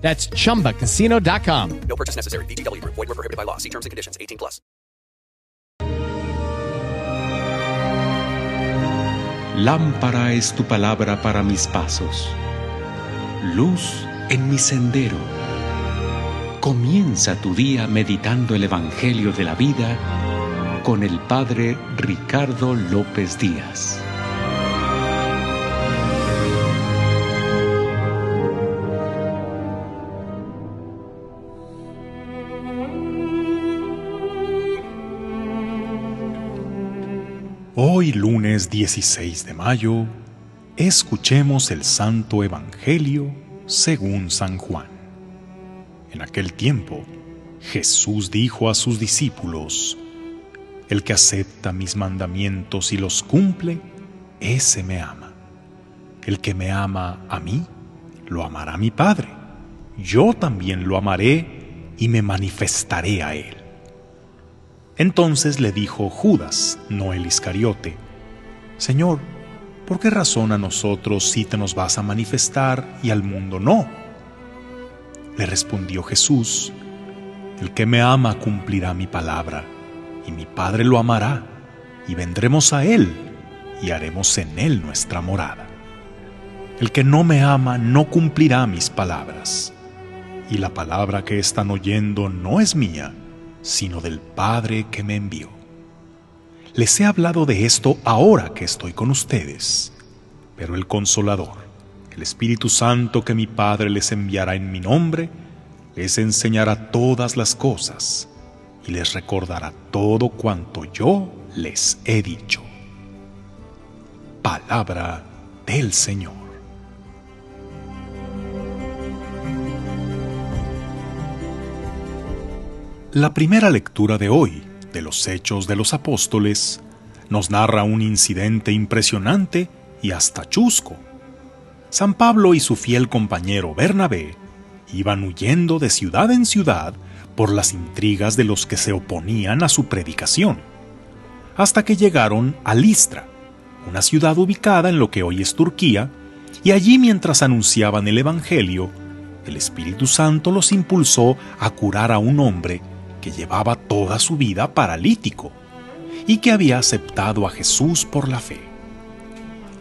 That's chumbacasino.com. No purchase necessary. VGW Group. Void were prohibited by law. See terms and conditions. 18 plus. Lámpara es tu palabra para mis pasos, luz en mi sendero. Comienza tu día meditando el Evangelio de la vida con el Padre Ricardo López Díaz. Hoy lunes 16 de mayo, escuchemos el Santo Evangelio según San Juan. En aquel tiempo, Jesús dijo a sus discípulos, El que acepta mis mandamientos y los cumple, ese me ama. El que me ama a mí, lo amará mi Padre. Yo también lo amaré y me manifestaré a él. Entonces le dijo Judas, no el Iscariote, Señor, ¿por qué razón a nosotros sí te nos vas a manifestar y al mundo no? Le respondió Jesús, El que me ama cumplirá mi palabra, y mi Padre lo amará, y vendremos a él, y haremos en él nuestra morada. El que no me ama no cumplirá mis palabras, y la palabra que están oyendo no es mía, sino del Padre que me envió. Les he hablado de esto ahora que estoy con ustedes, pero el consolador, el Espíritu Santo que mi Padre les enviará en mi nombre, les enseñará todas las cosas y les recordará todo cuanto yo les he dicho. Palabra del Señor. La primera lectura de hoy de los Hechos de los Apóstoles nos narra un incidente impresionante y hasta chusco. San Pablo y su fiel compañero Bernabé iban huyendo de ciudad en ciudad por las intrigas de los que se oponían a su predicación, hasta que llegaron a Listra, una ciudad ubicada en lo que hoy es Turquía, y allí mientras anunciaban el Evangelio, el Espíritu Santo los impulsó a curar a un hombre que llevaba toda su vida paralítico y que había aceptado a Jesús por la fe.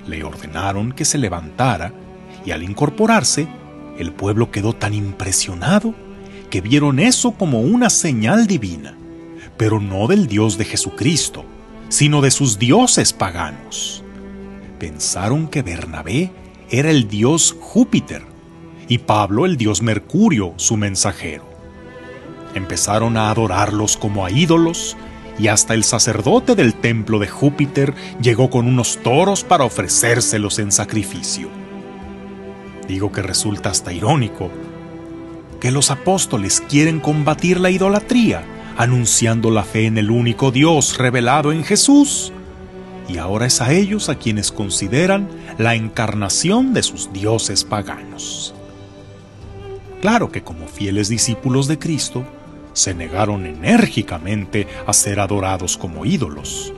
Le ordenaron que se levantara y al incorporarse, el pueblo quedó tan impresionado que vieron eso como una señal divina, pero no del Dios de Jesucristo, sino de sus dioses paganos. Pensaron que Bernabé era el dios Júpiter y Pablo el dios Mercurio, su mensajero. Empezaron a adorarlos como a ídolos y hasta el sacerdote del templo de Júpiter llegó con unos toros para ofrecérselos en sacrificio. Digo que resulta hasta irónico que los apóstoles quieren combatir la idolatría, anunciando la fe en el único Dios revelado en Jesús, y ahora es a ellos a quienes consideran la encarnación de sus dioses paganos. Claro que como fieles discípulos de Cristo, se negaron enérgicamente a ser adorados como ídolos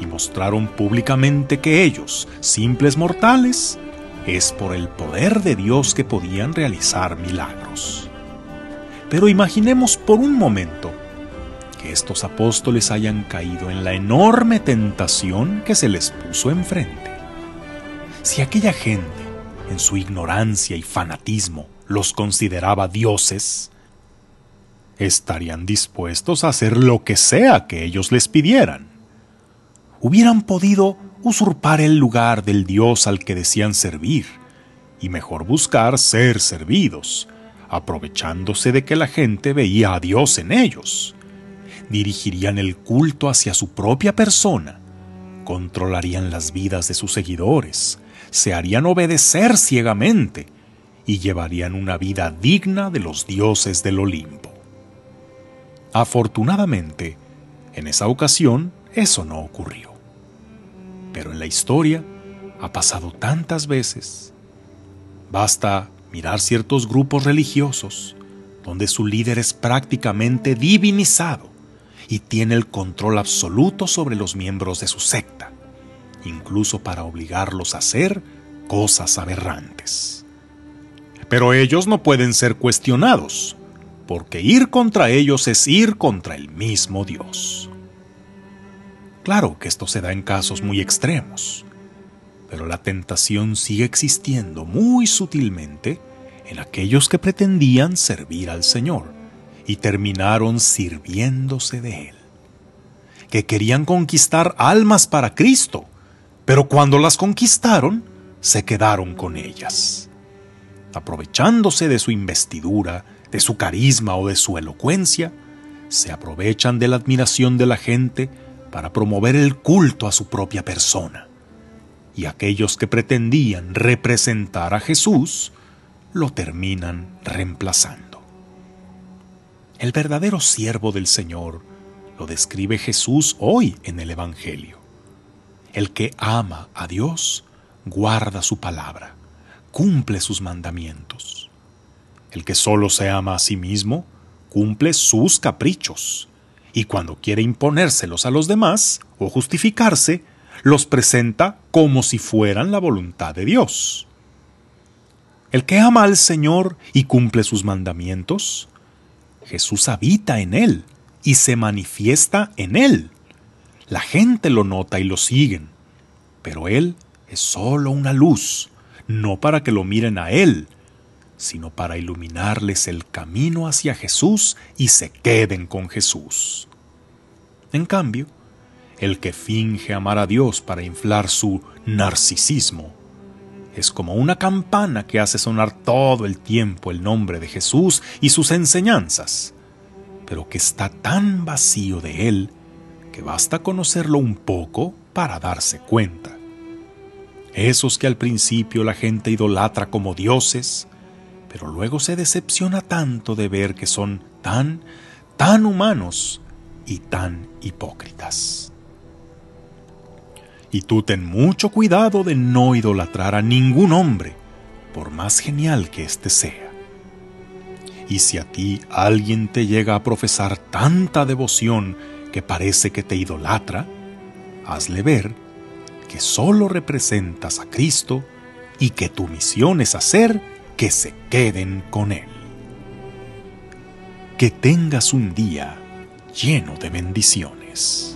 y mostraron públicamente que ellos, simples mortales, es por el poder de Dios que podían realizar milagros. Pero imaginemos por un momento que estos apóstoles hayan caído en la enorme tentación que se les puso enfrente. Si aquella gente, en su ignorancia y fanatismo, los consideraba dioses, estarían dispuestos a hacer lo que sea que ellos les pidieran. Hubieran podido usurpar el lugar del Dios al que decían servir, y mejor buscar ser servidos, aprovechándose de que la gente veía a Dios en ellos. Dirigirían el culto hacia su propia persona, controlarían las vidas de sus seguidores, se harían obedecer ciegamente y llevarían una vida digna de los dioses del Olimpo. Afortunadamente, En esa ocasión, eso no ocurrió. Pero en la historia ha pasado tantas veces. Basta mirar ciertos grupos religiosos donde su líder es prácticamente divinizado y tiene el control absoluto sobre los miembros de su secta, incluso para obligarlos a hacer cosas aberrantes. Pero ellos no pueden ser cuestionados, porque ir contra ellos es ir contra el mismo Dios. Claro que esto se da en casos muy extremos, pero la tentación sigue existiendo muy sutilmente en aquellos que pretendían servir al Señor y terminaron sirviéndose de Él, que querían conquistar almas para Cristo, pero cuando las conquistaron, se quedaron con ellas. Aprovechándose de su investidura, de su carisma o de su elocuencia, se aprovechan de la admiración de la gente para promover el culto a su propia persona. Y aquellos que pretendían representar a Jesús, lo terminan reemplazando. El verdadero siervo del Señor lo describe Jesús hoy en el Evangelio. El que ama a Dios guarda su palabra, cumple sus mandamientos. El que solo se ama a sí mismo cumple sus caprichos y cuando quiere imponérselos a los demás o justificarse, los presenta como si fueran la voluntad de Dios. El que ama al Señor y cumple sus mandamientos, Jesús habita en él y se manifiesta en él. La gente lo nota y lo siguen, pero él es solo una luz, no para que lo miren a él, sino para iluminarles el camino hacia Jesús y se queden con Jesús. En cambio, el que finge amar a Dios para inflar su narcisismo es como una campana que hace sonar todo el tiempo el nombre de Jesús y sus enseñanzas, pero que está tan vacío de Él que basta conocerlo un poco para darse cuenta. Esos que al principio la gente idolatra como dioses, pero luego se decepciona tanto de ver que son tan, tan humanos y tan hipócritas. Y tú ten mucho cuidado de no idolatrar a ningún hombre, por más genial que éste sea. Y si a ti alguien te llega a profesar tanta devoción que parece que te idolatra, hazle ver que solo representas a Cristo y que tu misión es hacer que se queden con Él. Que tengas un día lleno de bendiciones.